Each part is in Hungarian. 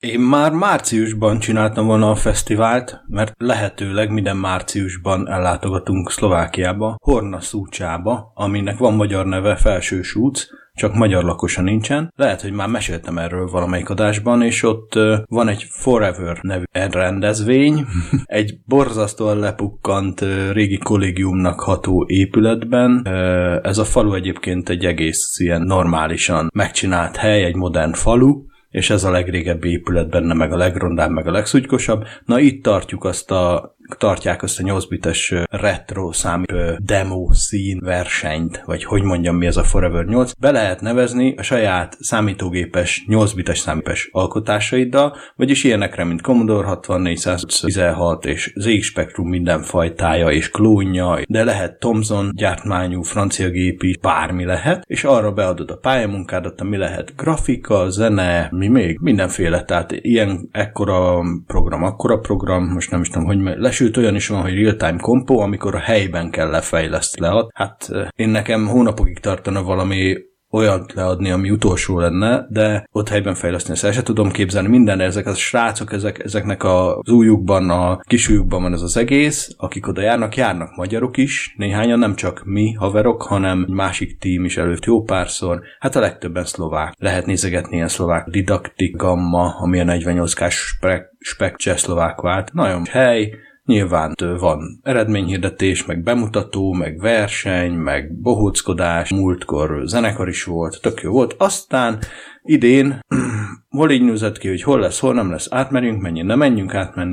Én már márciusban csináltam volna a fesztivált, mert lehetőleg minden márciusban ellátogatunk Szlovákiába, Horna Szúcsába, aminek van magyar neve Felső Súc, csak magyar lakosa nincsen. Lehet, hogy már meséltem erről valamelyik adásban, és ott van egy Forever nevű rendezvény, egy borzasztóan lepukkant régi kollégiumnak ható épületben. Ez a falu egyébként egy egész ilyen normálisan megcsinált hely, egy modern falu, és ez a legrégebbi épület benne, meg a legrondább, meg a legszutykosebb. Na itt tartjuk azt a tartják azt a 8 bites retro szám demo szín versenyt, vagy hogy mondjam mi ez a Forever 8, be lehet nevezni a saját számítógépes 8 bites számítógépes alkotásaiddal, vagyis ilyenekre, mint Commodore 6416 és ZX Spectrum mindenfajtája és klónja, de lehet Thomson gyártmányú francia gép is, bármi lehet, és arra beadod a pályamunkádat, ami lehet grafika, zene, mi még, mindenféle, tehát ilyen ekkora program, akkora program, most nem is tudom, hogy les sőt olyan is van, hogy real-time kompó, amikor a helyben kell lefejleszteni. Hát én nekem hónapokig tartana valami olyat leadni, ami utolsó lenne, de ott helyben fejleszteni ezt el tudom képzelni. Minden ezek a srácok, ezek, ezeknek az újukban, a kisújukban van ez az egész, akik oda járnak, járnak magyarok is, néhányan nem csak mi haverok, hanem egy másik tím is előtt jó párszor, hát a legtöbben szlovák. Lehet nézegetni ilyen szlovák didaktik gamma, ami a 48K spek, spek csehszlovák vált. Nagyon hely, Nyilván van eredményhirdetés, meg bemutató, meg verseny, meg bohóckodás, múltkor zenekar is volt, tök jó volt. Aztán idén hol így nyúzett ki, hogy hol lesz, hol nem lesz, átmerjünk, menjünk, nem menjünk átmenni,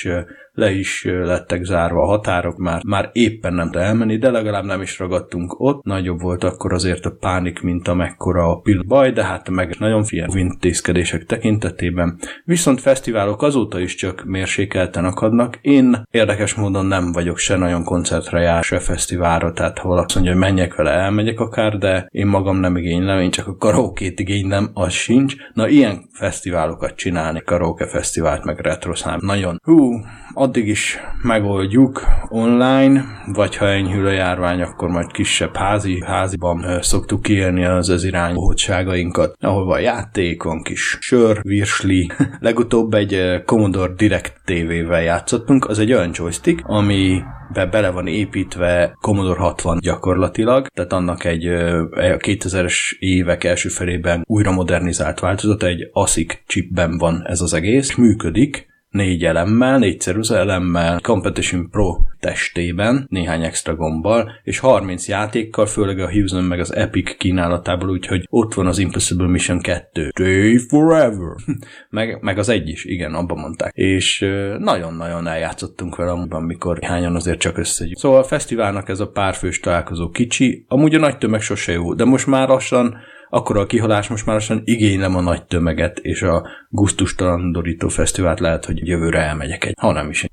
le is lettek zárva a határok, már, már éppen nem tud elmenni, de legalább nem is ragadtunk ott. Nagyobb volt akkor azért a pánik, mint amekkora a pill baj, de hát meg nagyon figyelő intézkedések tekintetében. Viszont fesztiválok azóta is csak mérsékelten akadnak. Én érdekes módon nem vagyok se nagyon koncertre jár, se fesztiválra, tehát ha valaki mondja, hogy menjek vele, elmegyek akár, de én magam nem igénylem, én csak a karaokét igénylem, az sincs. Na ilyen fesztiválokat csinálni, karaoke fesztivált, meg retro szám. Nagyon, hú, addig is megoldjuk online, vagy ha enyhül a járvány, akkor majd kisebb házi, háziban ö, szoktuk kiélni az ez irányú hódságainkat, ahol van játék, van kis sör, virsli. Legutóbb egy Commodore Direct TV-vel játszottunk, az egy olyan joystick, ami be bele van építve Commodore 60 gyakorlatilag, tehát annak egy 2000-es évek első felében újra modernizált változata, egy ASIC chipben van ez az egész, működik, négy elemmel, négy ceruza elemmel, Competition Pro testében, néhány extra gombbal, és 30 játékkal, főleg a Houston meg az Epic kínálatából, úgyhogy ott van az Impossible Mission 2. Stay forever! meg, meg az egy is, igen, abban mondták. És nagyon-nagyon eljátszottunk vele amúban, mikor hányan azért csak összegyűjt. Szóval a fesztiválnak ez a párfős találkozó kicsi, amúgy a nagy tömeg sose jó, de most már lassan akkor a kihalás most már lassan igénylem a nagy tömeget, és a gusztustalan Dorító Fesztivált lehet, hogy jövőre elmegyek egy, ha nem is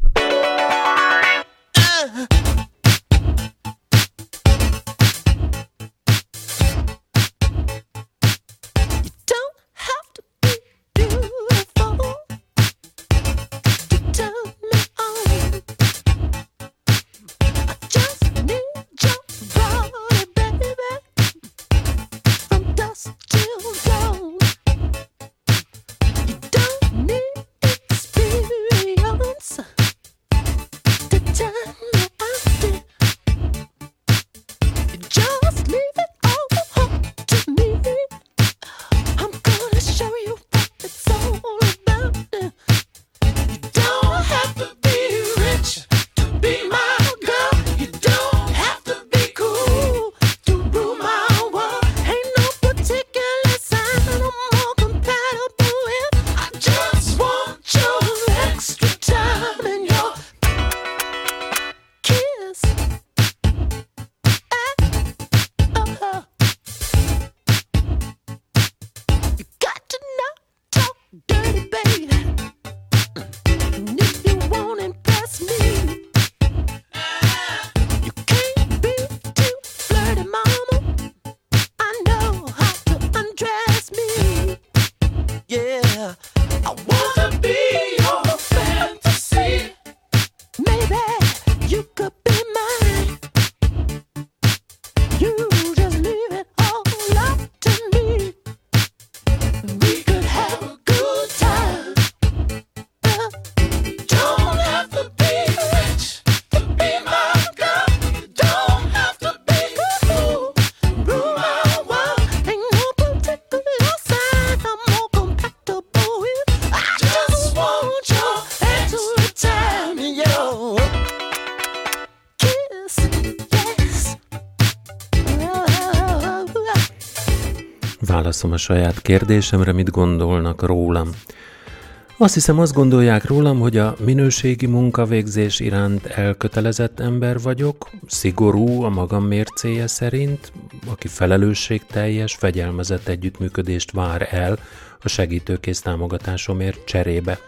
válaszom a saját kérdésemre, mit gondolnak rólam. Azt hiszem, azt gondolják rólam, hogy a minőségi munkavégzés iránt elkötelezett ember vagyok, szigorú a magam mércéje szerint, aki felelősségteljes, fegyelmezett együttműködést vár el a segítőkész támogatásomért cserébe.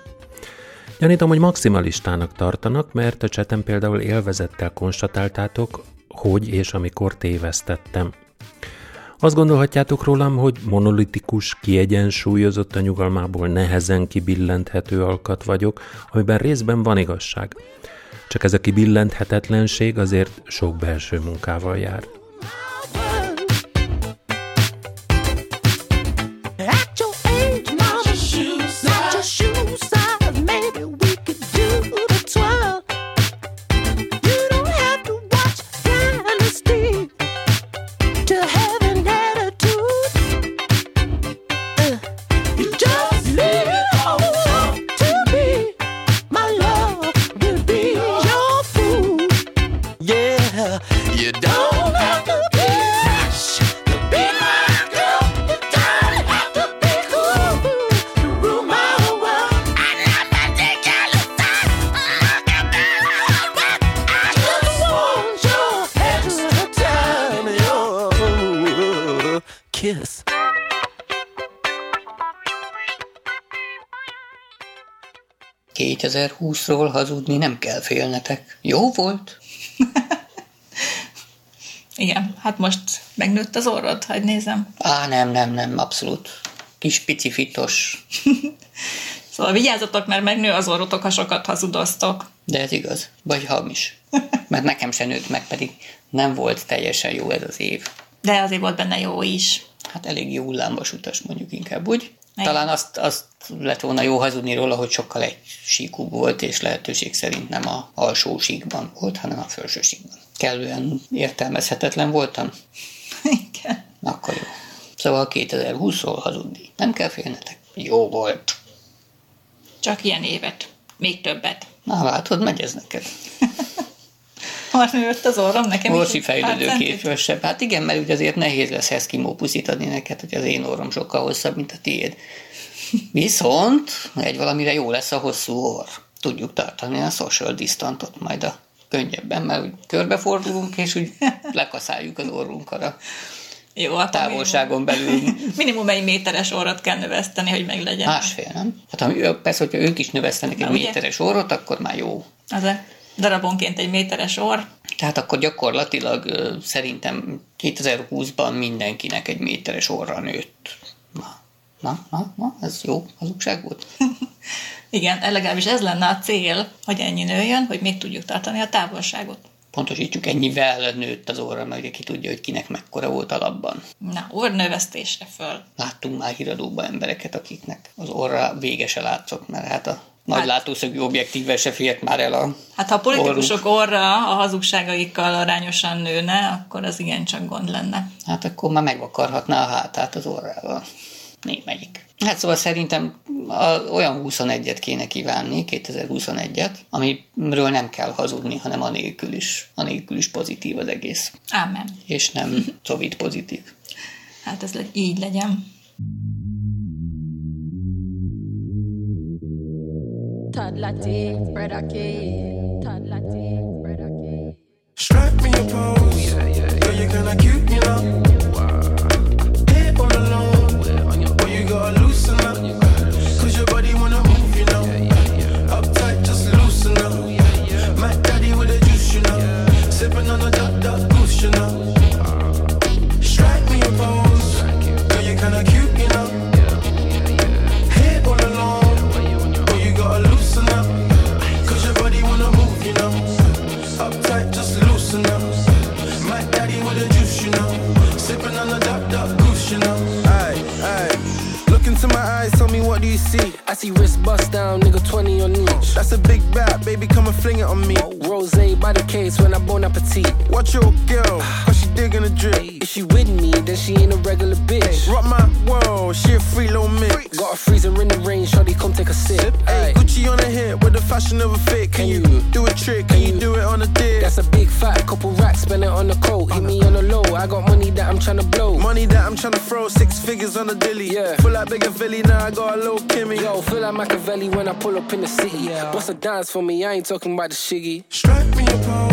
Gyanítom, hogy maximalistának tartanak, mert a csetem például élvezettel konstatáltátok, hogy és amikor tévesztettem. Azt gondolhatjátok rólam, hogy monolitikus, kiegyensúlyozott a nyugalmából nehezen kibillenthető alkat vagyok, amiben részben van igazság. Csak ez a kibillenthetetlenség azért sok belső munkával jár. ...2020-ról hazudni nem kell félnetek. Jó volt? Igen, hát most megnőtt az orrod, hogy nézem. Á, nem, nem, nem, abszolút. Kis picifitos. szóval vigyázzatok, mert megnő az orrotok, ha sokat hazudoztok. De ez igaz, vagy hamis. Mert nekem se nőtt meg, pedig nem volt teljesen jó ez az év. De azért volt benne jó is hát elég jó hullámvasutas mondjuk inkább úgy. Igen. Talán azt, azt lett volna jó hazudni róla, hogy sokkal egy síkú volt, és lehetőség szerint nem a alsó síkban volt, hanem a felső síkban. Kellően értelmezhetetlen voltam? Igen. Akkor jó. Szóval 2020-ról hazudni. Nem kell félnetek. Jó volt. Csak ilyen évet. Még többet. Na látod, megy ez neked. Most nőtt az orrom nekem Orsi fejlődő képesebb. Hát igen, mert ugye azért nehéz lesz Eskimo puszit adni neked, hogy az én orrom sokkal hosszabb, mint a tiéd. Viszont egy valamire jó lesz a hosszú orr. Tudjuk tartani a social distantot majd a könnyebben, mert úgy körbefordulunk, és úgy lekaszáljuk az orrunkat jó, a távolságon belül. Minimum egy méteres orrot kell növeszteni, hogy meg legyen. Másfél, nem? Hát ha, persze, hogyha ők is növesztenek egy méteres orrot, akkor már jó. Az-e? Darabonként egy méteres orr. Tehát akkor gyakorlatilag szerintem 2020-ban mindenkinek egy méteres orra nőtt. Na, na, na, na ez jó hazugság volt. Igen, legalábbis ez lenne a cél, hogy ennyi nőjön, hogy még tudjuk tartani a távolságot. Pontosítjuk, ennyivel nőtt az orra, meg ki tudja, hogy kinek mekkora volt alapban. Na, orrnövesztésre föl. Láttunk már híradóban embereket, akiknek az orra végese látszott, mert hát a nagy hát, látószögű objektíve se fért már el a Hát ha a politikusok orruk. orra a hazugságaikkal arányosan nőne, akkor az igencsak gond lenne. Hát akkor már megvakarhatná a hátát az orrával. Némelyik. Hát szóval szerintem a, olyan 21-et kéne kívánni, 2021-et, amiről nem kell hazudni, hanem anélkül is, anélkül is pozitív az egész. Ámen. És nem covid pozitív. Hát ez így legyen. Toddler bread a key. Toddler bread a key. Strike me a pose. Yeah, yeah, yeah. Girl, you're kinda cute, you know. Wow. Here all alone. Where on your Boy, you gotta into my eyes, tell me what do you see? I see wrist bust down, nigga 20 on each. That's a big bat, baby, come and fling it on me. Rose by the case when I bon appetit. Watch your girl, ah. cause she digging the drip. If she with me, then she ain't a regular bitch. Rock my world, she a free little mix. Got a freezer in the rain, shawty come take a sip. Hey, Gucci on a hit with the fashion of a fit. Can, you do a trick? Can, you do it on a dick? That's a big fat couple racks, spend it on the coat. Hit me on the low. I got money that I'm trying to blow. Money that I'm trying to throw, six figures on the dilly. Yeah. Feel like bigger Philly, now I got a little Kimmy. Yo, feel like Machiavelli when I pull up in the city. Yeah. What's a dance for me? I ain't talking about the shiggy. Strike me a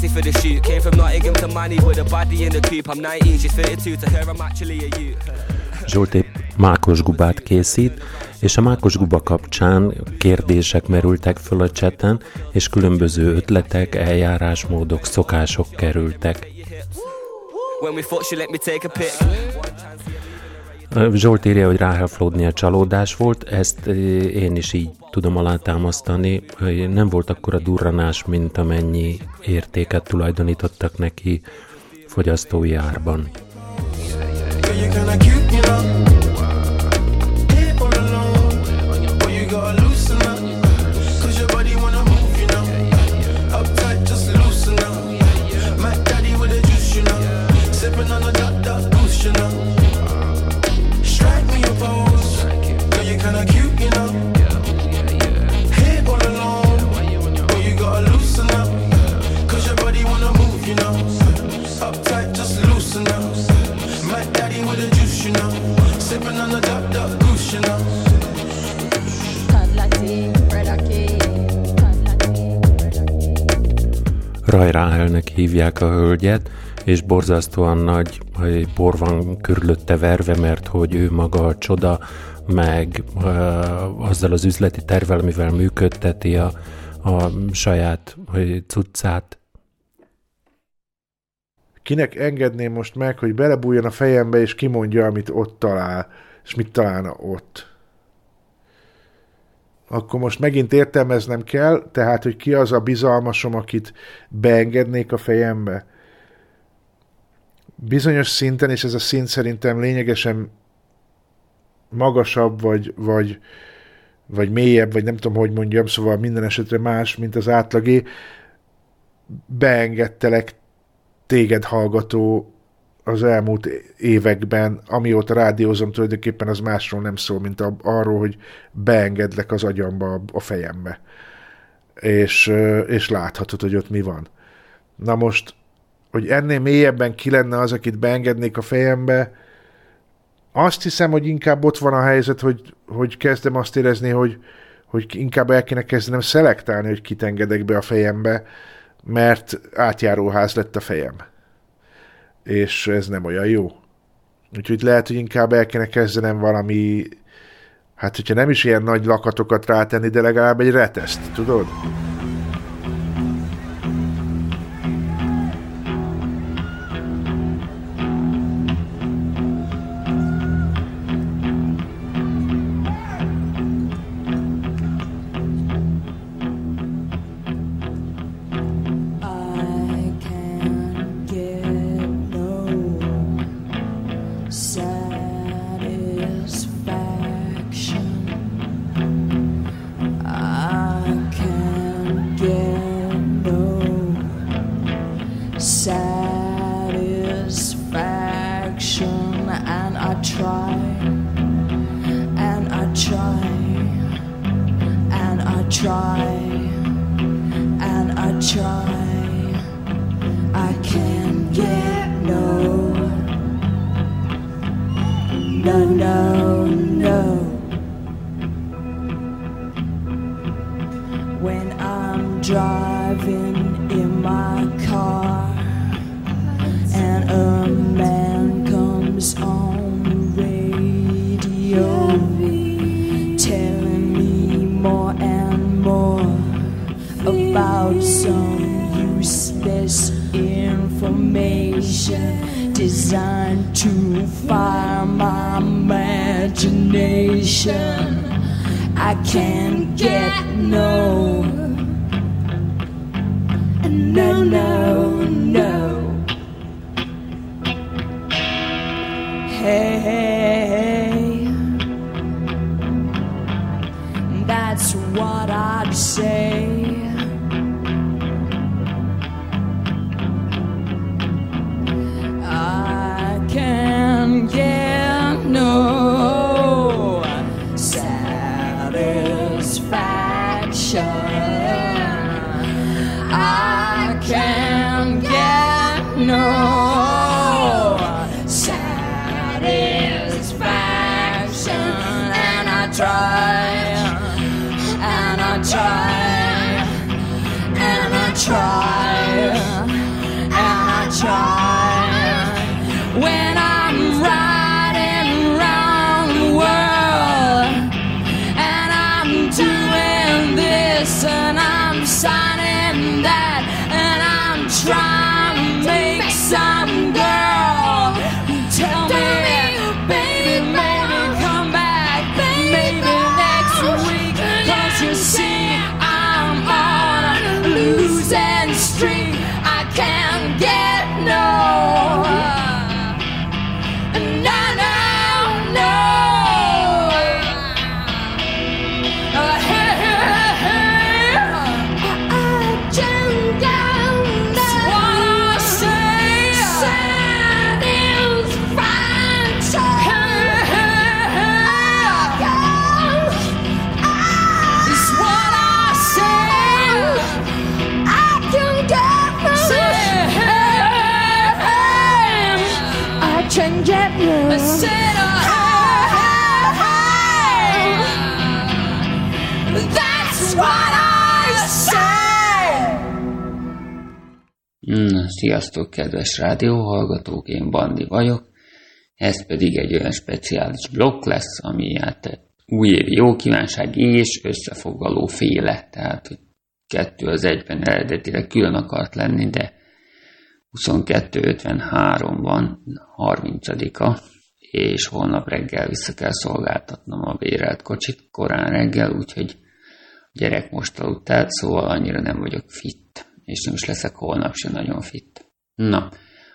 sassy for the shoot. Came from Nottingham to Manny with a body in the coop. I'm 19, she's 32. To her, I'm actually a youth. Zsolt épp mákos gubát készít, és a mákos guba kapcsán kérdések merültek föl a cseten, és különböző ötletek, eljárásmódok, szokások kerültek. When we fought, she let me take a pic. Zsolt írja, hogy Ráhel Flódnia csalódás volt, ezt eh, én is így tudom alátámasztani. Nem volt akkor a durranás, mint amennyi értéket tulajdonítottak neki fogyasztói árban. Girl, you kinda Raj Ráhelnek hívják a hölgyet, és borzasztóan nagy bor van körülötte verve, mert hogy ő maga a csoda, meg uh, azzal az üzleti tervel, amivel működteti a, a saját cuccát. Kinek engedném most meg, hogy belebújjon a fejembe, és kimondja, amit ott talál, és mit találna ott. Akkor most megint értelmeznem kell, tehát, hogy ki az a bizalmasom, akit beengednék a fejembe. Bizonyos szinten, és ez a szint szerintem lényegesen magasabb, vagy, vagy, vagy mélyebb, vagy nem tudom, hogy mondjam, szóval minden esetre más, mint az átlagé, beengedtelek téged hallgató az elmúlt években, amióta rádiózom, tulajdonképpen az másról nem szól, mint a, arról, hogy beengedlek az agyamba, a fejembe. És, és láthatod, hogy ott mi van. Na most, hogy ennél mélyebben ki lenne az, akit beengednék a fejembe, azt hiszem, hogy inkább ott van a helyzet, hogy, hogy kezdem azt érezni, hogy, hogy inkább el kéne kezdenem szelektálni, hogy kit engedek be a fejembe, mert átjáróház lett a fejem. És ez nem olyan jó. Úgyhogy lehet, hogy inkább el kéne kezdenem valami, hát hogyha nem is ilyen nagy lakatokat rátenni, de legalább egy reteszt, tudod? mother's faction. I can't. Sziasztok, kedves rádióhallgatók, én Bandi vagyok. Ez pedig egy olyan speciális blokk lesz, ami hát újévi jó kívánság és összefoglaló féle. Tehát, hogy kettő az egyben eredetileg külön akart lenni, de 22.53 van, 30-a, és holnap reggel vissza kell szolgáltatnom a bérelt kocsit korán reggel, úgyhogy gyerek most aludt el, szóval annyira nem vagyok fit, és nem is leszek holnap sem nagyon fit. Na,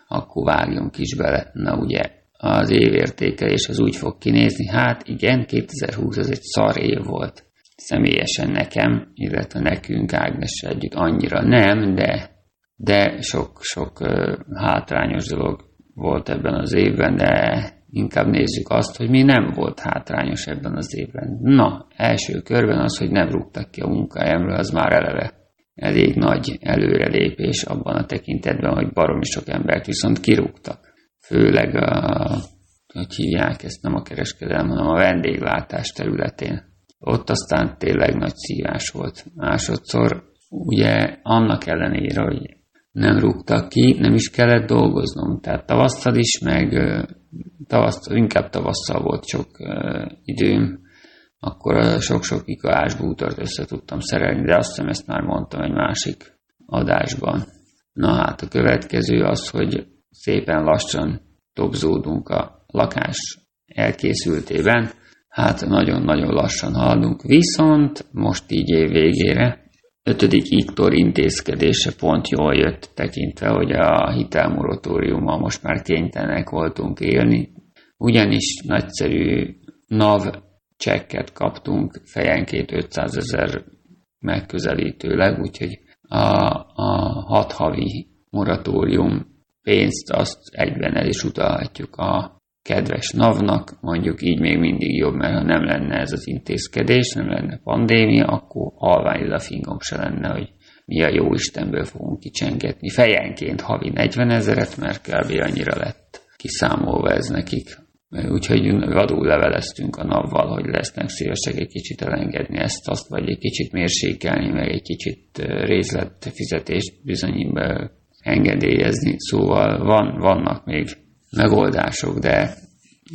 akkor vágjunk is bele. Na ugye, az évértékelés az úgy fog kinézni, hát igen, 2020 az egy szar év volt. Személyesen nekem, illetve nekünk Ágnessel együtt annyira nem, de, de sok-sok hátrányos dolog volt ebben az évben, de inkább nézzük azt, hogy mi nem volt hátrányos ebben az évben. Na, első körben az, hogy nem rúgtak ki a munkahelyemről, az már eleve elég nagy előrelépés abban a tekintetben, hogy baromi sok embert viszont kirúgtak. Főleg a, hogy hívják ezt, nem a kereskedelem, hanem a vendéglátás területén. Ott aztán tényleg nagy szívás volt. Másodszor ugye annak ellenére, hogy nem rúgtak ki, nem is kellett dolgoznom. Tehát tavasztal is, meg tavasztal, inkább tavasszal volt sok időm, akkor sok-sok ikalás bútort össze tudtam szerelni, de azt hiszem ezt már mondtam egy másik adásban. Na hát a következő az, hogy szépen lassan dobzódunk a lakás elkészültében, hát nagyon-nagyon lassan haladunk, viszont most így év végére ötödik iktor intézkedése pont jól jött tekintve, hogy a hitelmoratóriummal most már kénytelenek voltunk élni, ugyanis nagyszerű NAV csekket kaptunk fejenként 500 ezer megközelítőleg, úgyhogy a, a hat havi moratórium pénzt azt egyben el is utalhatjuk a kedves NAV-nak, mondjuk így még mindig jobb, mert ha nem lenne ez az intézkedés, nem lenne pandémia, akkor halvány a fingom se lenne, hogy mi a jó Istenből fogunk kicsengetni. Fejenként havi 40 ezeret, mert kb. annyira lett kiszámolva ez nekik. Úgyhogy vadul leveleztünk a navval, hogy lesznek szívesek egy kicsit elengedni ezt, azt, vagy egy kicsit mérsékelni, meg egy kicsit részlet fizetést bizony engedélyezni. Szóval van, vannak még megoldások, de,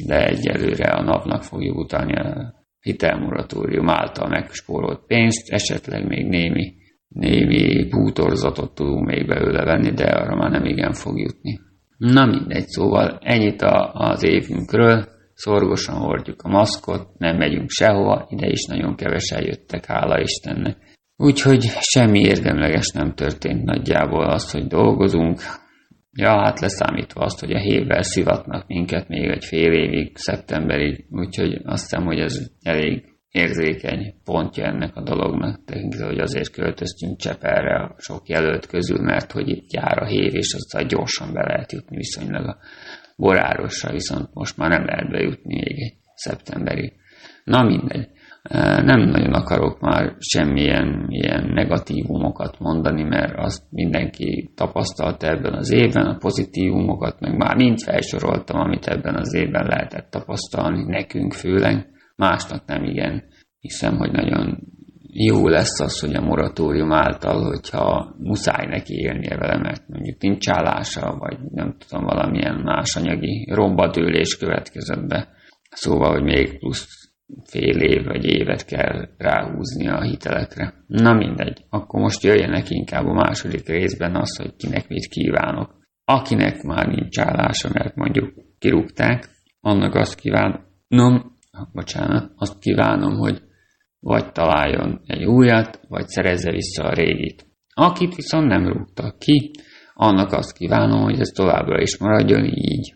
de egyelőre a napnak fogjuk utalni a hitelmoratórium által megspórolt pénzt, esetleg még némi, némi bútorzatot tudunk még belőle venni, de arra már nem igen fog jutni. Na mindegy, szóval ennyit a, az évünkről, szorgosan hordjuk a maszkot, nem megyünk sehova, ide is nagyon kevesen jöttek, hála Istennek. Úgyhogy semmi érdemleges nem történt nagyjából az, hogy dolgozunk. Ja, hát leszámítva azt, hogy a hévvel szivatnak minket még egy fél évig, szeptemberig, úgyhogy azt hiszem, hogy ez elég érzékeny pontja ennek a dolognak, tekintve, hogy azért költöztünk Csepelre a sok jelölt közül, mert hogy itt jár a hév, és aztán gyorsan be lehet jutni viszonylag a borárosra, viszont most már nem lehet bejutni még egy szeptemberi. Na mindegy. Nem nagyon akarok már semmilyen ilyen negatívumokat mondani, mert azt mindenki tapasztalta ebben az évben, a pozitívumokat, meg már mind felsoroltam, amit ebben az évben lehetett tapasztalni, nekünk főleg másnak nem igen. Hiszem, hogy nagyon jó lesz az, hogy a moratórium által, hogyha muszáj neki élnie vele, mert mondjuk nincs állása, vagy nem tudom, valamilyen más anyagi rombadőlés következett be. Szóval, hogy még plusz fél év vagy évet kell ráhúzni a hitelekre. Na mindegy, akkor most jöjjenek inkább a második részben az, hogy kinek mit kívánok. Akinek már nincs állása, mert mondjuk kirúgták, annak azt kívánom, bocsánat, azt kívánom, hogy vagy találjon egy újat, vagy szerezze vissza a régit. Akit viszont nem rúgtak ki, annak azt kívánom, hogy ez továbbra is maradjon így.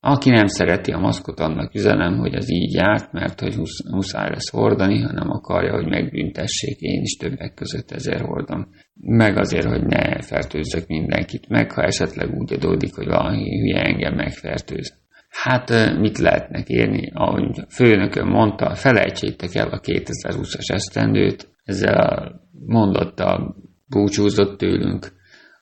Aki nem szereti a maszkot, annak üzenem, hogy az így járt, mert hogy muszáj lesz hordani, hanem akarja, hogy megbüntessék, én is többek között ezért hordom. Meg azért, hogy ne fertőzzek mindenkit meg, ha esetleg úgy adódik, hogy valami hülye engem megfertőz. Hát mit lehetnek érni? Ahogy a főnökön mondta, felejtsétek el a 2020-as esztendőt, ezzel a mondattal búcsúzott tőlünk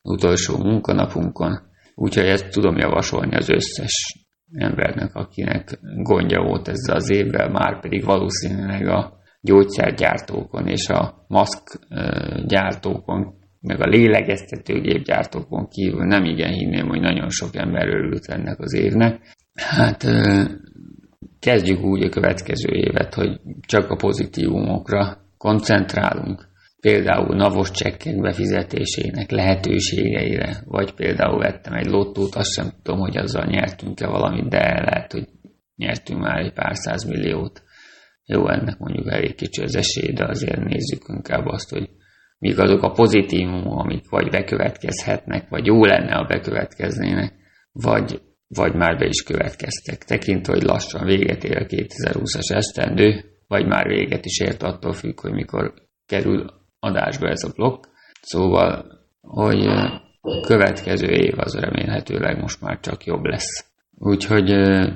utolsó munkanapunkon, úgyhogy ezt tudom javasolni az összes embernek, akinek gondja volt ezzel az évvel, már pedig valószínűleg a gyógyszergyártókon és a maszk gyártókon, meg a lélegeztetőgépgyártókon kívül nem igen hinném, hogy nagyon sok ember örült ennek az évnek. Hát kezdjük úgy a következő évet, hogy csak a pozitívumokra koncentrálunk. Például navos csekkek befizetésének lehetőségeire, vagy például vettem egy lottót, azt sem tudom, hogy azzal nyertünk-e valamit, de lehet, hogy nyertünk már egy pár milliót. Jó, ennek mondjuk elég kicsi az esély, de azért nézzük inkább azt, hogy mik azok a pozitívumok, amik vagy bekövetkezhetnek, vagy jó lenne, ha bekövetkeznének, vagy vagy már be is következtek. Tekintve, hogy lassan véget ér a 2020-as esztendő, vagy már véget is ért attól függ, hogy mikor kerül adásba ez a blokk. Szóval, hogy a következő év az remélhetőleg most már csak jobb lesz. Úgyhogy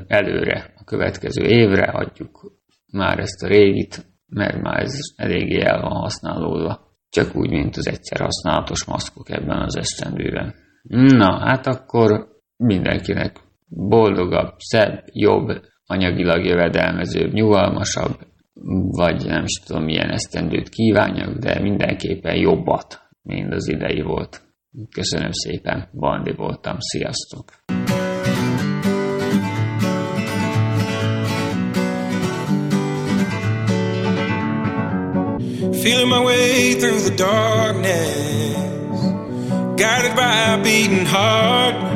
előre, a következő évre adjuk már ezt a régit, mert már ez eléggé el van használódva. Csak úgy, mint az egyszer használatos maszkok ebben az esztendőben. Na, hát akkor mindenkinek boldogabb, szebb, jobb, anyagilag jövedelmezőbb, nyugalmasabb, vagy nem is tudom milyen esztendőt kívánjak, de mindenképpen jobbat, mint az idei volt. Köszönöm szépen, Bandi voltam, sziasztok! Feeling my way through the darkness, guided by a beating heart.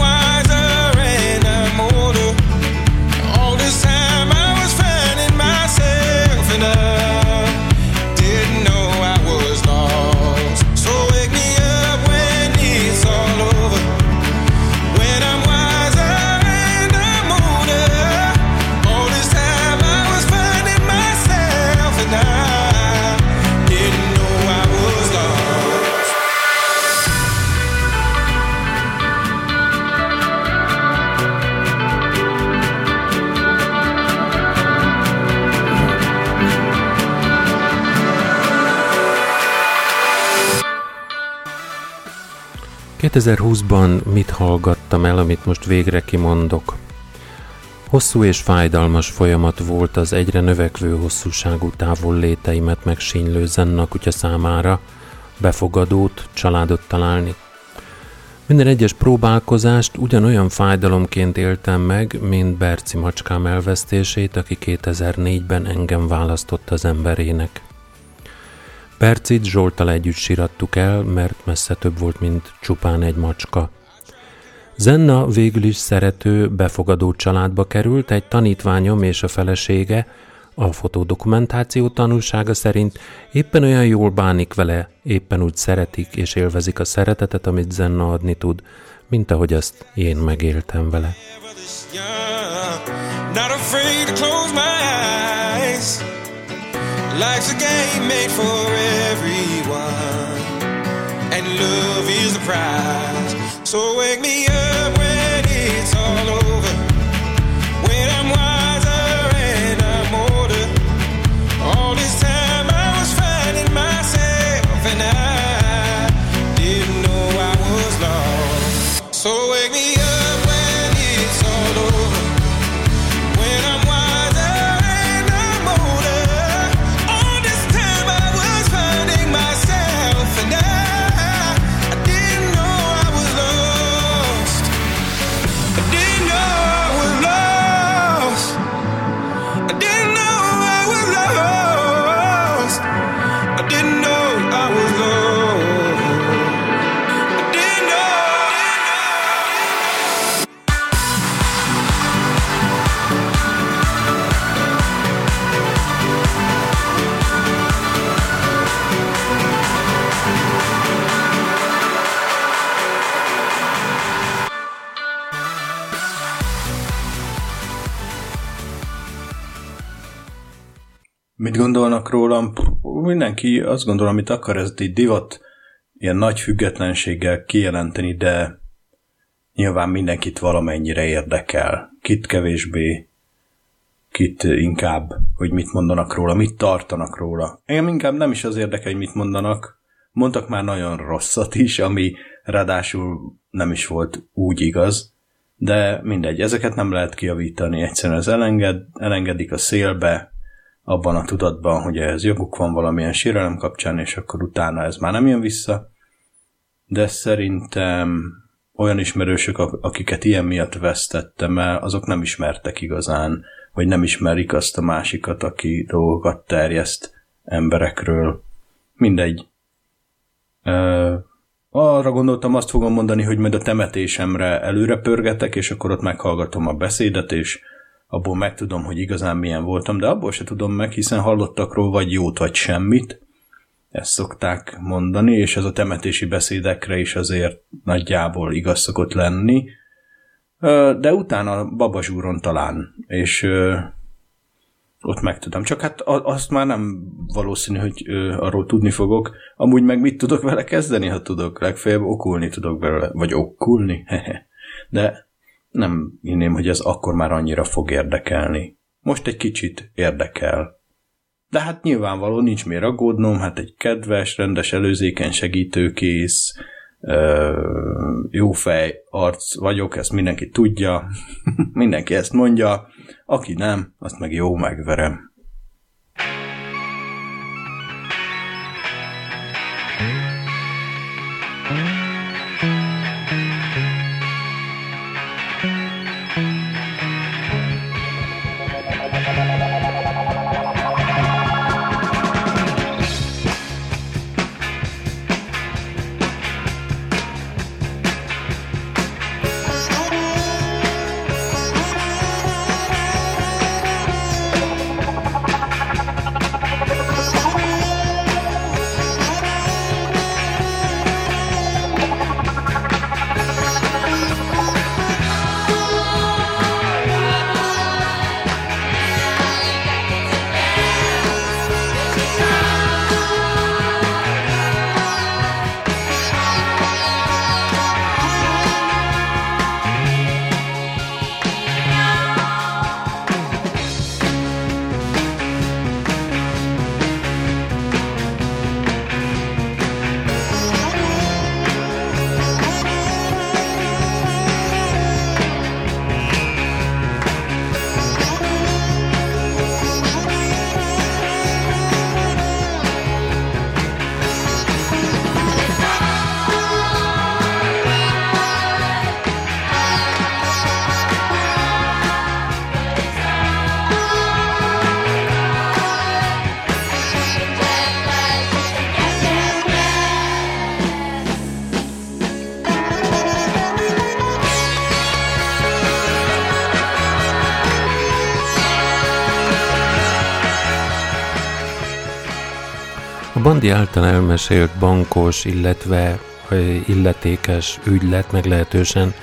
...2020-ban mit hallgattam el, amit most végre kimondok? Hosszú és fájdalmas folyamat volt az egyre növekvő hosszúságú távol léteimet megsínylő Zenna kutya számára befogadót, családot találni. Minden egyes próbálkozást ugyanolyan fájdalomként éltem meg, mint Berci macskám elvesztését, aki 2004-ben engem választott az emberének. Bercit Zsoltal együtt sirattuk el, mert messze több volt, mint csupán egy macska. Zenna végül is szerető, befogadó családba került, egy tanítványom és a felesége, a fotodokumentáció tanulsága szerint éppen olyan jól bánik vele, éppen úgy szeretik és élvezik a szeretetet, amit Zenna adni tud, mint ahogy azt én megéltem vele. Not. Life's a game made for everyone, and love is the prize. So wake me up when it's all over, when I'm wiser and I'm older. All this time I was finding myself, and I didn't know I was lost. So wake me up rólam? Mindenki azt gondol, amit akar, ez egy divat ilyen nagy függetlenséggel kijelenteni, de nyilván mindenkit valamennyire érdekel. Kit kevésbé, kit inkább, hogy mit mondanak róla, mit tartanak róla. Engem inkább nem is az érdekel, hogy mit mondanak. Mondtak már nagyon rosszat is, ami ráadásul nem is volt úgy igaz, de mindegy, ezeket nem lehet kiavítani, egyszerűen ez elenged, elengedik a szélbe, abban a tudatban, hogy ehhez joguk van valamilyen sérelem kapcsán, és akkor utána ez már nem jön vissza. De szerintem olyan ismerősök, akiket ilyen miatt vesztettem el, azok nem ismertek igazán, vagy nem ismerik azt a másikat, aki dolgokat terjeszt emberekről. Mindegy. Ö, arra gondoltam, azt fogom mondani, hogy majd a temetésemre előre pörgetek, és akkor ott meghallgatom a beszédet, és abból megtudom, hogy igazán milyen voltam, de abból se tudom meg, hiszen hallottakról vagy jót, vagy semmit. Ezt szokták mondani, és ez a temetési beszédekre is azért nagyjából igaz szokott lenni. De utána babazsúron talán, és ott megtudom. Csak hát azt már nem valószínű, hogy arról tudni fogok. Amúgy meg mit tudok vele kezdeni, ha tudok? Legfeljebb okulni tudok belőle. Vagy okulni? De nem hinném, hogy ez akkor már annyira fog érdekelni. Most egy kicsit érdekel. De hát nyilvánvaló, nincs miért aggódnom, hát egy kedves, rendes, előzékeny segítőkész, jó fej arc vagyok, ezt mindenki tudja, mindenki ezt mondja, aki nem, azt meg jó megverem. Bandi által elmesélt bankos, illetve illetékes ügylet meglehetősen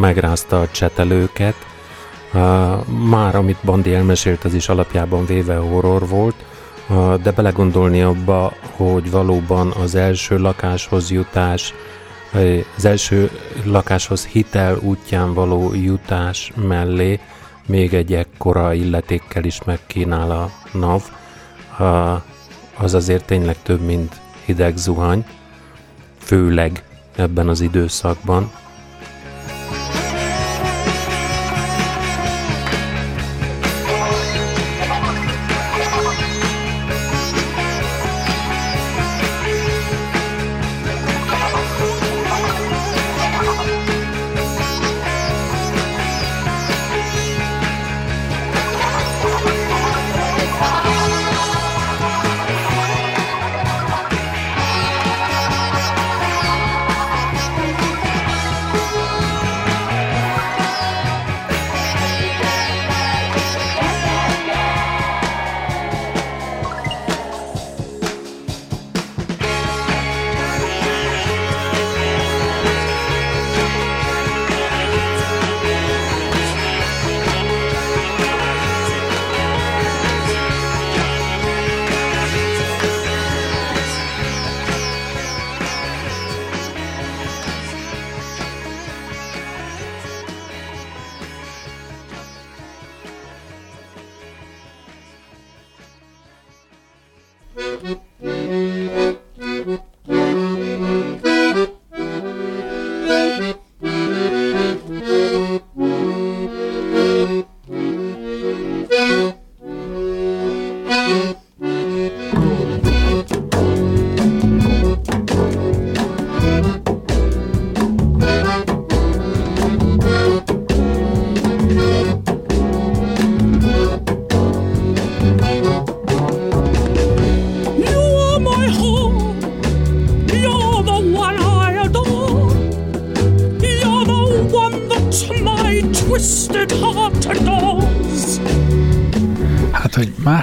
megrázta a csetelőket. Már amit Bandi elmesélt, az is alapjában véve horror volt, de belegondolni abba, hogy valóban az első lakáshoz jutás, az első lakáshoz hitel útján való jutás mellé még egy ekkora illetékkel is megkínál a NAV, az azért tényleg több, mint hideg zuhany, főleg ebben az időszakban.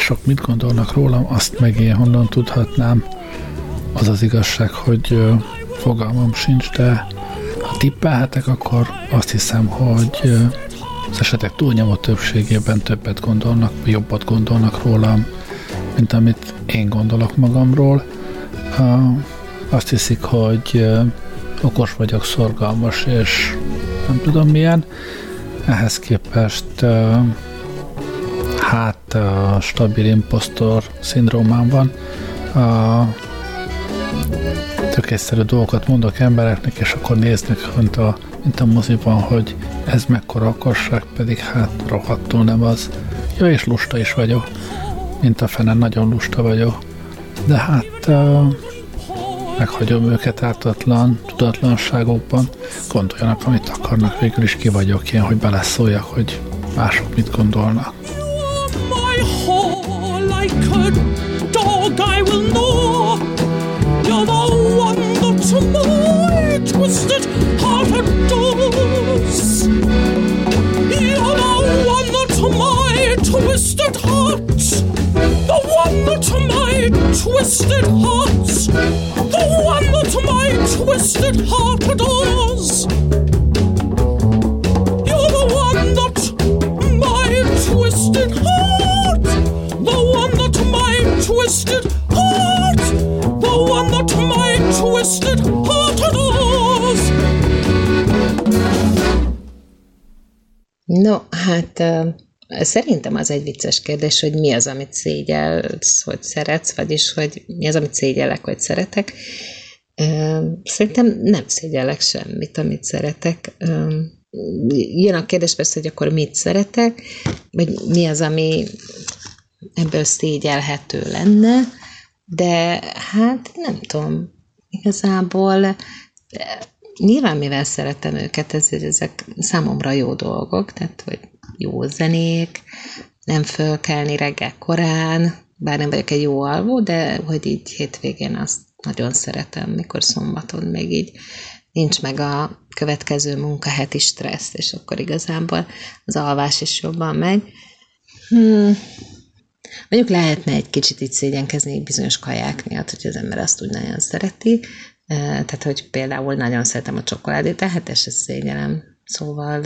Mások mit gondolnak rólam, azt meg én honnan tudhatnám. Az az igazság, hogy fogalmam sincs, de ha tippelhetek, akkor azt hiszem, hogy az esetek túlnyomó többségében többet gondolnak, jobbat gondolnak rólam, mint amit én gondolok magamról. Azt hiszik, hogy okos vagyok, szorgalmas, és nem tudom milyen. Ehhez képest hát a stabil impostor szindrómám van. A tök egyszerű dolgokat mondok embereknek, és akkor néznek, mint a, mint a moziban, hogy ez mekkora akarság, pedig hát rohadtul nem az. Ja, és lusta is vagyok. Mint a fene, nagyon lusta vagyok. De hát uh, meghagyom őket ártatlan tudatlanságokban. Gondoljanak, amit akarnak, végül is ki vagyok én, hogy beleszóljak, hogy mások mit gondolnak. Like dog I will know. You're the one that my twisted heart adores. You're the one that my twisted heart, the one that my twisted heart, the one that my twisted heart adores. Twisted heart, the one that my twisted heart adores. No, hát szerintem az egy vicces kérdés, hogy mi az, amit szégyelsz, hogy szeretsz, vagyis hogy mi az, amit szégyellek, hogy szeretek. Szerintem nem szégyellek semmit, amit szeretek. Jön a kérdés persze, hogy akkor mit szeretek, vagy mi az, ami ebből szégyelhető lenne, de hát nem tudom, igazából nyilván mivel szeretem őket, ezért ezek számomra jó dolgok, tehát hogy jó zenék, nem fölkelni reggel korán, bár nem vagyok egy jó alvó, de hogy így hétvégén azt nagyon szeretem, mikor szombaton még így nincs meg a következő munkaheti stressz, és akkor igazából az alvás is jobban megy. Hmm, Mondjuk lehetne egy kicsit így szégyenkezni bizonyos kaják miatt, hogy az ember azt úgy nagyon szereti. Tehát, hogy például nagyon szeretem a csokoládét, tehát ez se szégyelem. Szóval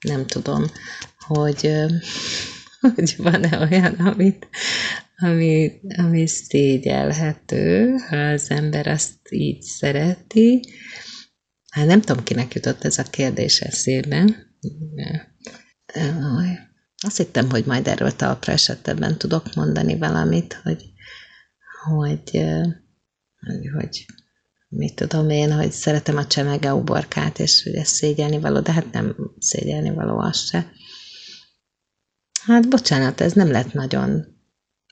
nem tudom, hogy, hogy van-e olyan, amit, ami, ami szégyelhető, ha az ember azt így szereti. Hát nem tudom, kinek jutott ez a kérdés eszébe. Azt hittem, hogy majd erről talpra esetben tudok mondani valamit, hogy, hogy, hogy, hogy mit tudom én, hogy szeretem a csemege uborkát, és hogy ez szégyelni való, de hát nem szégyelni való az se. Hát bocsánat, ez nem lett nagyon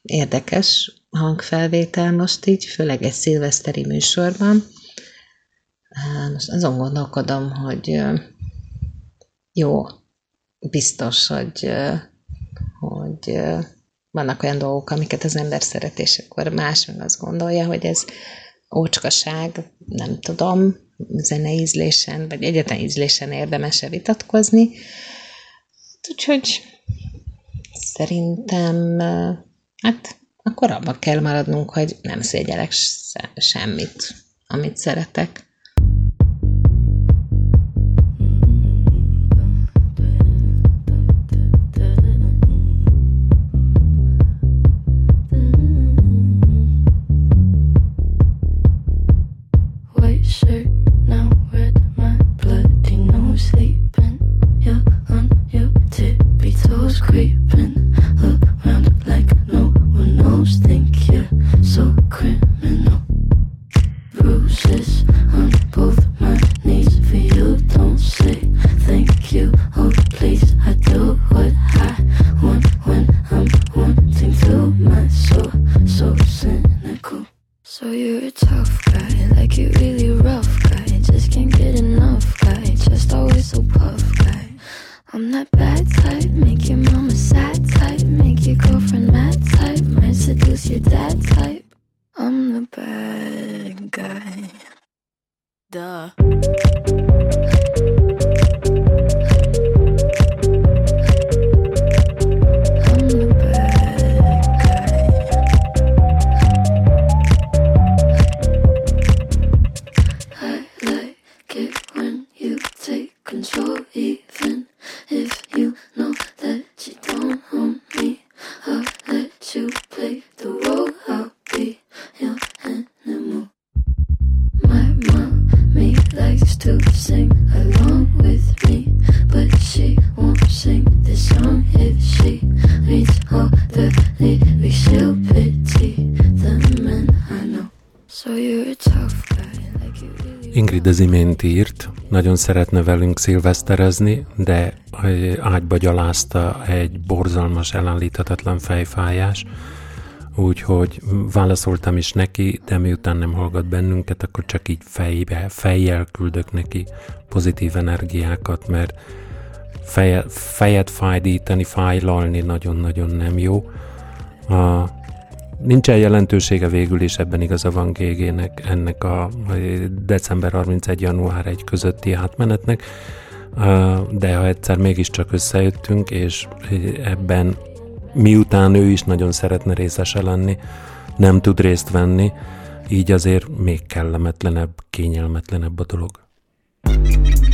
érdekes hangfelvétel most így, főleg egy szilveszteri műsorban. Most azon gondolkodom, hogy jó, biztos, hogy, hogy vannak olyan dolgok, amiket az ember szeret, és akkor más meg azt gondolja, hogy ez ócskaság, nem tudom, zeneízlésen, vagy egyetlen ízlésen érdemes-e vitatkozni. Úgyhogy szerintem hát akkor abban kell maradnunk, hogy nem szégyelek semmit, amit szeretek. Az imént írt, nagyon szeretne velünk szilveszterezni, de ágyba gyalázta egy borzalmas, elállíthatatlan fejfájás, úgyhogy válaszoltam is neki, de miután nem hallgat bennünket, akkor csak így fejbe, fejjel küldök neki pozitív energiákat, mert feje, fejet fájdítani, fájlalni nagyon-nagyon nem jó. A, Nincsen jelentősége végül is ebben igaza van GG-nek, ennek a december 31. január 1 közötti átmenetnek, de ha egyszer mégiscsak összejöttünk, és ebben miután ő is nagyon szeretne részese lenni, nem tud részt venni, így azért még kellemetlenebb, kényelmetlenebb a dolog. I'm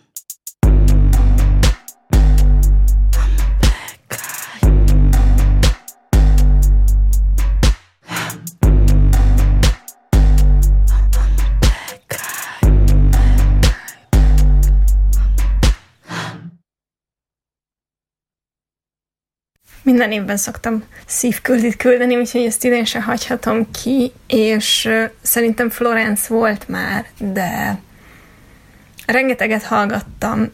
Minden évben szoktam szívküldit küldeni, úgyhogy ezt idén se hagyhatom ki, és szerintem Florence volt már, de rengeteget hallgattam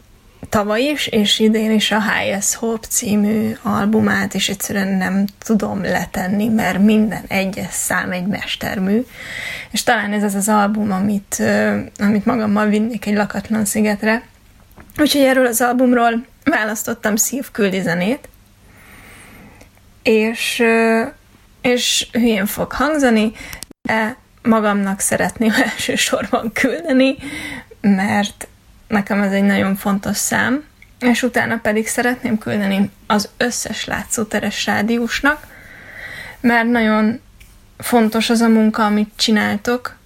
tavaly is, és idén is a Highest Hope című albumát, és egyszerűen nem tudom letenni, mert minden egyes szám egy mestermű, és talán ez az az album, amit, amit magammal vinnék egy lakatlan szigetre. Úgyhogy erről az albumról választottam szívküldi zenét, és, és hülyén fog hangzani, de magamnak szeretném elsősorban küldeni, mert nekem ez egy nagyon fontos szám, és utána pedig szeretném küldeni az összes látszóteres rádiósnak, mert nagyon fontos az a munka, amit csináltok,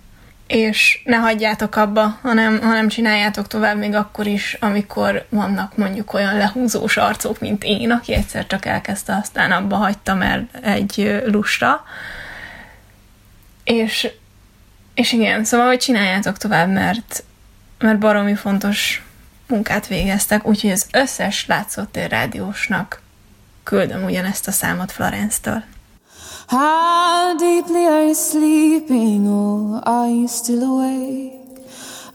és ne hagyjátok abba, hanem, hanem csináljátok tovább még akkor is, amikor vannak mondjuk olyan lehúzós arcok, mint én, aki egyszer csak elkezdte, aztán abba hagyta, mert egy lustra. És, és igen, szóval, hogy csináljátok tovább, mert, mert baromi fontos munkát végeztek, úgyhogy az összes látszótér rádiósnak küldöm ugyanezt a számot Florence-től. How deeply are you sleeping, or are you still awake?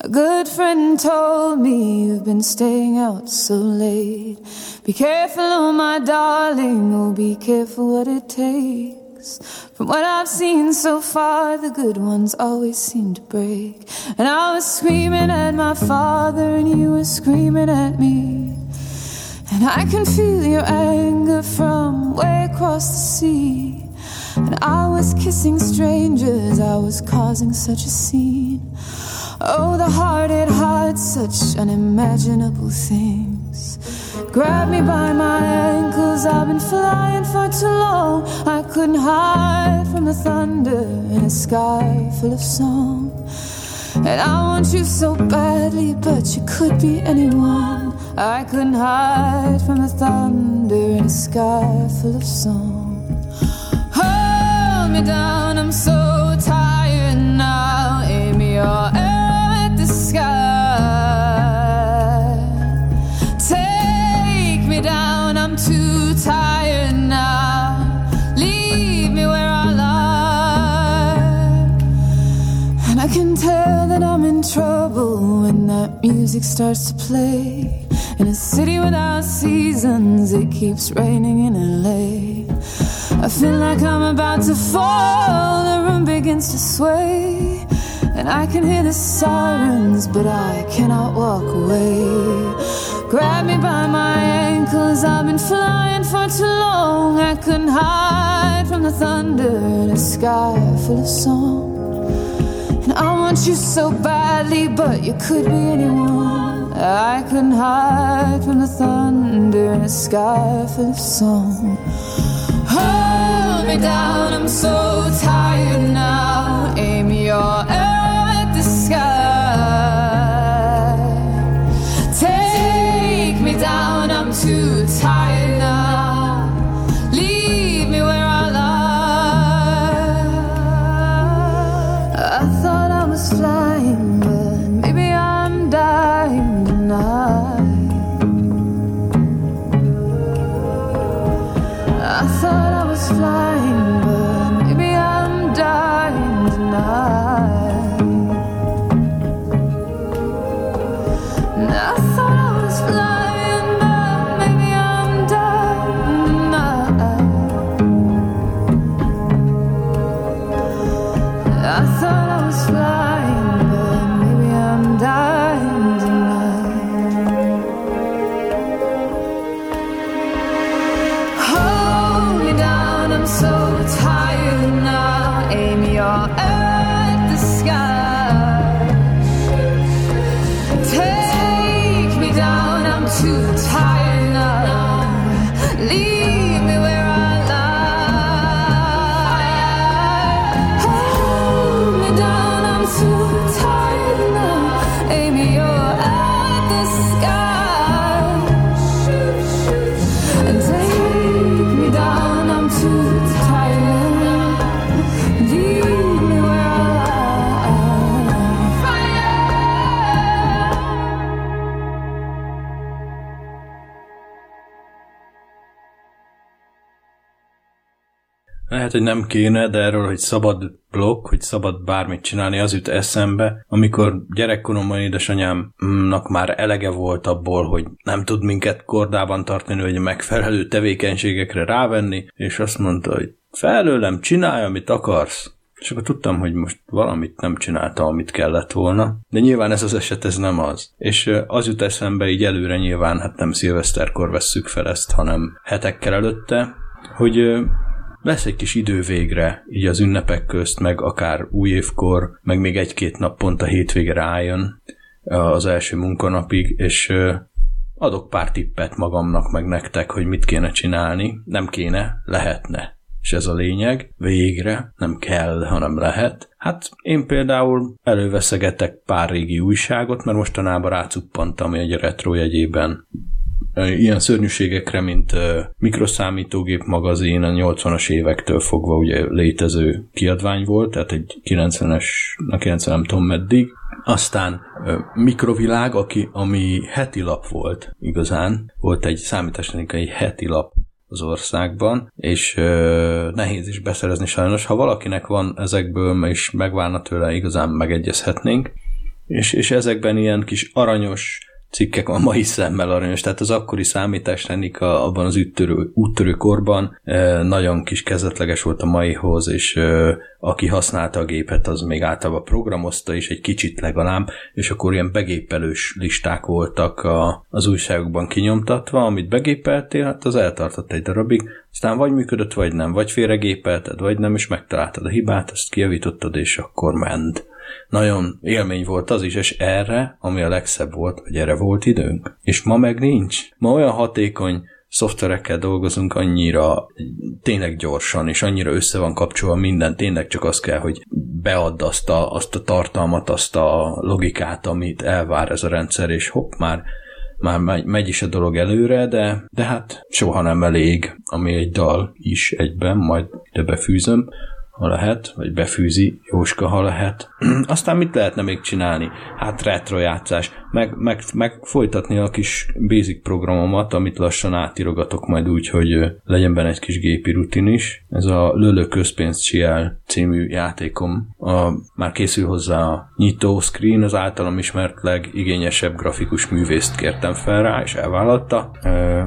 A good friend told me you've been staying out so late. Be careful, oh my darling, oh be careful what it takes. From what I've seen so far, the good ones always seem to break. And I was screaming at my father, and you were screaming at me. And I can feel your anger from way across the sea. And I was kissing strangers, I was causing such a scene. Oh, the heart, it hides such unimaginable things. Grab me by my ankles, I've been flying for too long. I couldn't hide from the thunder in a sky full of song. And I want you so badly, but you could be anyone. I couldn't hide from the thunder in a sky full of song music starts to play. In a city without seasons, it keeps raining in LA. I feel like I'm about to fall. The room begins to sway. And I can hear the sirens, but I cannot walk away. Grab me by my ankles, I've been flying for too long. I couldn't hide from the thunder in a sky full of song. And I want you so badly, but you could be anyone. I couldn't hide from the thunder in a sky full of song oh. Me down. I'm so tired now. Aim your arrow at the sky. Take me down. I'm too tired now. Leave me where I lie. I thought I was flying, but maybe I'm dying tonight. I thought I was flying. Lehet, hogy nem kéne, de erről, hogy szabad blokk, hogy szabad bármit csinálni, az jut eszembe, amikor gyerekkoromban édesanyámnak már elege volt abból, hogy nem tud minket kordában tartani, a megfelelő tevékenységekre rávenni, és azt mondta, hogy felőlem csinálj, amit akarsz. És akkor tudtam, hogy most valamit nem csinálta, amit kellett volna. De nyilván ez az eset, ez nem az. És az jut eszembe így előre nyilván, hát nem szilveszterkor vesszük fel ezt, hanem hetekkel előtte, hogy lesz egy kis idő végre, így az ünnepek közt, meg akár új évkor, meg még egy-két nap pont a hétvége rájön az első munkanapig, és adok pár tippet magamnak, meg nektek, hogy mit kéne csinálni. Nem kéne, lehetne és ez a lényeg, végre, nem kell, hanem lehet. Hát én például előveszegetek pár régi újságot, mert mostanában rácuppantam egy retro jegyében ilyen szörnyűségekre, mint mikroszámítógép magazin a 80-as évektől fogva ugye létező kiadvány volt, tehát egy 90-es, 90 nem tudom meddig. Aztán Mikrovilág, aki, ami heti lap volt igazán, volt egy számítástechnikai heti lap az országban, és ö, nehéz is beszerezni sajnos. Ha valakinek van ezekből, és megválna tőle, igazán megegyezhetnénk. És, és ezekben ilyen kis aranyos cikkek a mai szemmel aranyos, tehát az akkori számítástechnika abban az úttörő, úttörő korban nagyon kis kezdetleges volt a maihoz, és aki használta a gépet, az még általában programozta is egy kicsit legalább, és akkor ilyen begépelős listák voltak a, az újságokban kinyomtatva, amit begépeltél, hát az eltartott egy darabig, aztán vagy működött, vagy nem, vagy félregépelted, vagy nem, és megtaláltad a hibát, azt kijavítottad, és akkor ment nagyon élmény volt az is, és erre, ami a legszebb volt, hogy erre volt időnk. És ma meg nincs. Ma olyan hatékony szoftverekkel dolgozunk annyira tényleg gyorsan, és annyira össze van kapcsolva minden, tényleg csak az kell, hogy beadd azt a, azt a tartalmat, azt a logikát, amit elvár ez a rendszer, és hopp, már már megy, megy is a dolog előre, de, de hát soha nem elég, ami egy dal is egyben, majd ide befűzöm, ha lehet, vagy befűzi Jóska, ha lehet. Aztán mit lehetne még csinálni? Hát retrojátszás, meg, meg, meg folytatni a kis basic programomat, amit lassan átirogatok majd úgy, hogy legyen benne egy kis gépi rutin is. Ez a Lölö közpénzt Csiel című játékom. A, már készül hozzá a nyitó screen, az általam ismert legigényesebb grafikus művészt kértem fel rá, és elvállalta.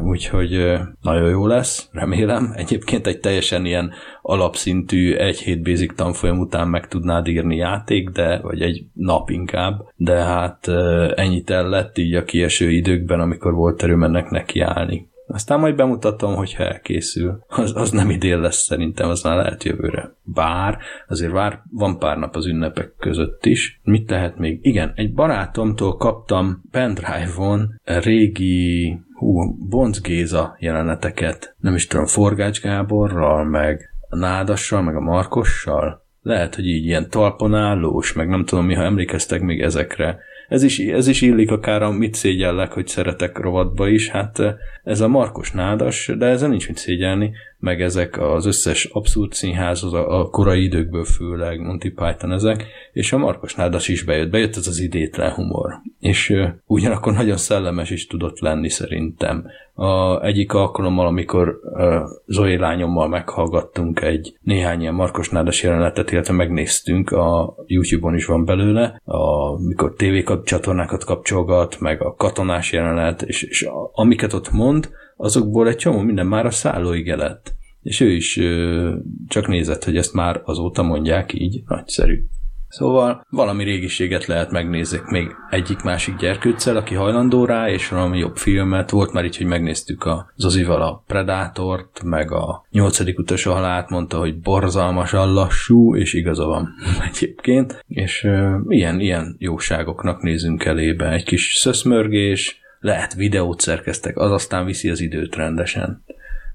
Úgyhogy nagyon jó lesz, remélem. Egyébként egy teljesen ilyen alapszintű egy hét basic tanfolyam után meg tudnád írni játék, de, vagy egy nap inkább, de hát ennyit el lett így a kieső időkben, amikor volt erőm ennek nekiállni. Aztán majd bemutatom, hogyha elkészül. Az, az nem idén lesz szerintem, az már lehet jövőre. Bár, azért vár, van pár nap az ünnepek között is. Mit lehet még? Igen, egy barátomtól kaptam pendrive-on régi hú, Bonc Géza jeleneteket. Nem is tudom, Forgács Gáborral, meg a Nádassal, meg a Markossal. Lehet, hogy így ilyen talponállós, meg nem tudom mi, ha emlékeztek még ezekre. Ez is, ez is illik akár a mit szégyellek, hogy szeretek rovatba is, hát ez a Markos Nádas, de ezzel nincs mit szégyelni, meg ezek az összes abszurd színház, a, a korai időkből főleg, Monty Python ezek, és a Markos Nádas is bejött, bejött ez az idétlen humor. És uh, ugyanakkor nagyon szellemes is tudott lenni szerintem. A egyik alkalommal, amikor uh, Zoé lányommal meghallgattunk egy néhány ilyen Markos Nádas jelenetet, illetve megnéztünk, a YouTube-on is van belőle, a, mikor TV csatornákat kapcsolgat, meg a katonás jelenet, és, és a, amiket ott mond, azokból egy csomó minden már a szállóige lett. És ő is ö, csak nézett, hogy ezt már azóta mondják így, nagyszerű. Szóval valami régiséget lehet megnézzek még egyik-másik gyerkőccel, aki hajlandó rá, és valami jobb filmet. Volt már így, hogy megnéztük a Zozival a Predátort, meg a nyolcadik utolsó halált, mondta, hogy borzalmasan lassú, és igaza van egyébként. És uh, ilyen, ilyen jóságoknak nézünk elébe. Egy kis szöszmörgés, lehet videót szerkeztek, az aztán viszi az időt rendesen.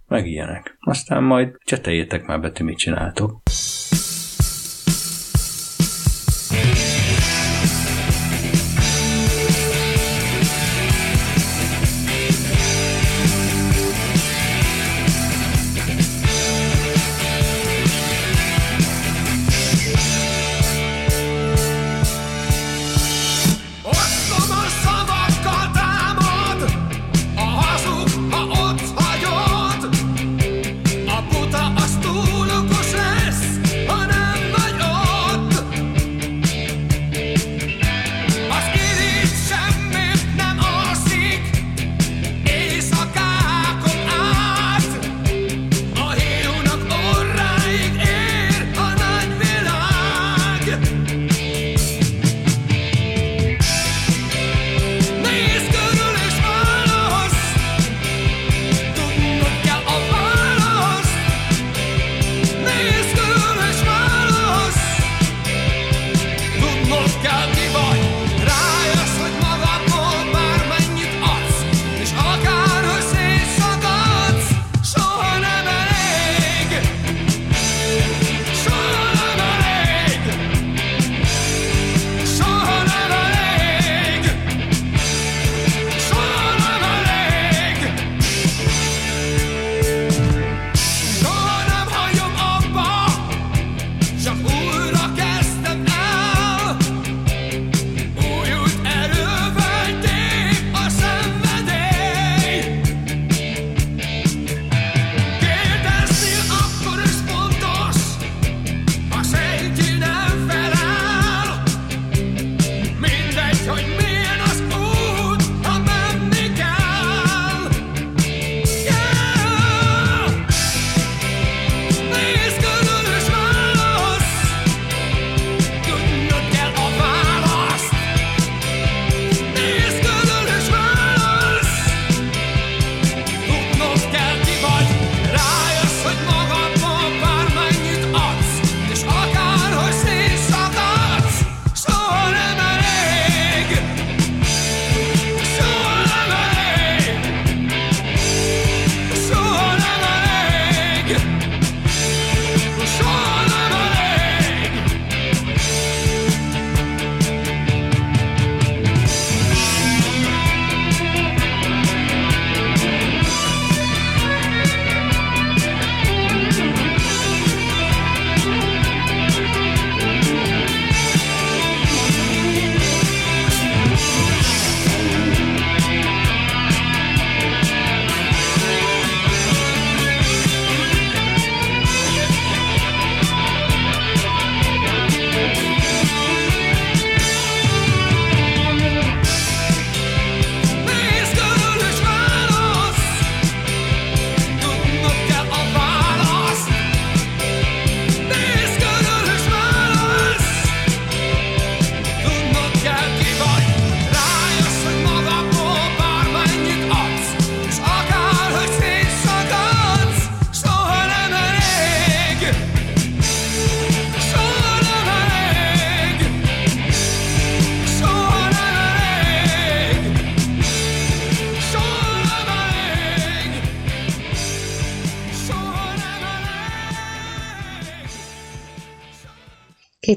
Meg ilyenek. Aztán majd cseteljétek már be, mit csináltok.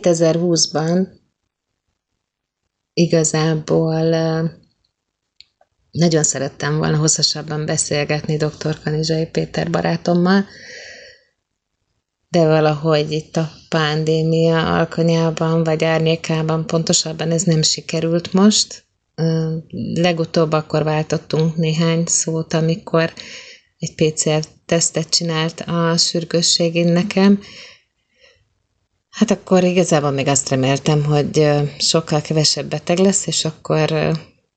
2020-ban igazából nagyon szerettem volna hosszasabban beszélgetni dr. Kanizsai Péter barátommal, de valahogy itt a pandémia alkonyában vagy árnyékában pontosabban ez nem sikerült most. Legutóbb akkor váltottunk néhány szót, amikor egy PCR-tesztet csinált a sürgősségén nekem. Hát akkor igazából még azt reméltem, hogy sokkal kevesebb beteg lesz, és akkor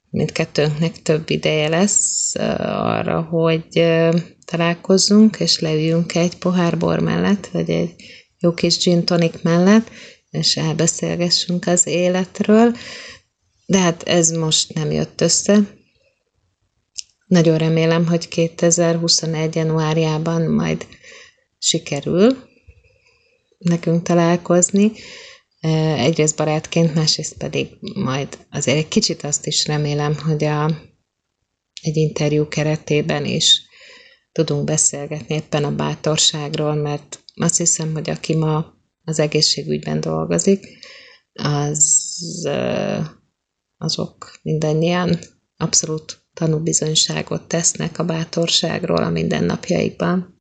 mindkettőnknek több ideje lesz arra, hogy találkozzunk, és leüljünk egy pohár bor mellett, vagy egy jó kis gin tonic mellett, és elbeszélgessünk az életről. De hát ez most nem jött össze. Nagyon remélem, hogy 2021. januárjában majd sikerül nekünk találkozni. Egyrészt barátként, másrészt pedig majd azért egy kicsit azt is remélem, hogy a, egy interjú keretében is tudunk beszélgetni éppen a bátorságról, mert azt hiszem, hogy aki ma az egészségügyben dolgozik, az, azok mindannyian abszolút tanúbizonyságot tesznek a bátorságról a mindennapjaikban.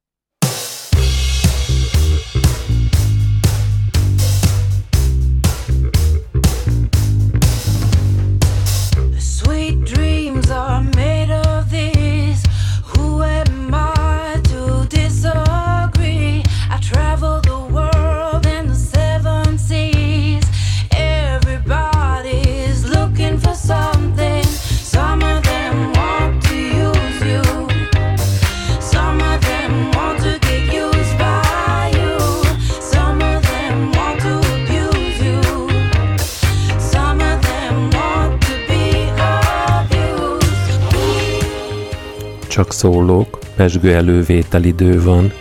Csak szólók, pesgő elővételidő van,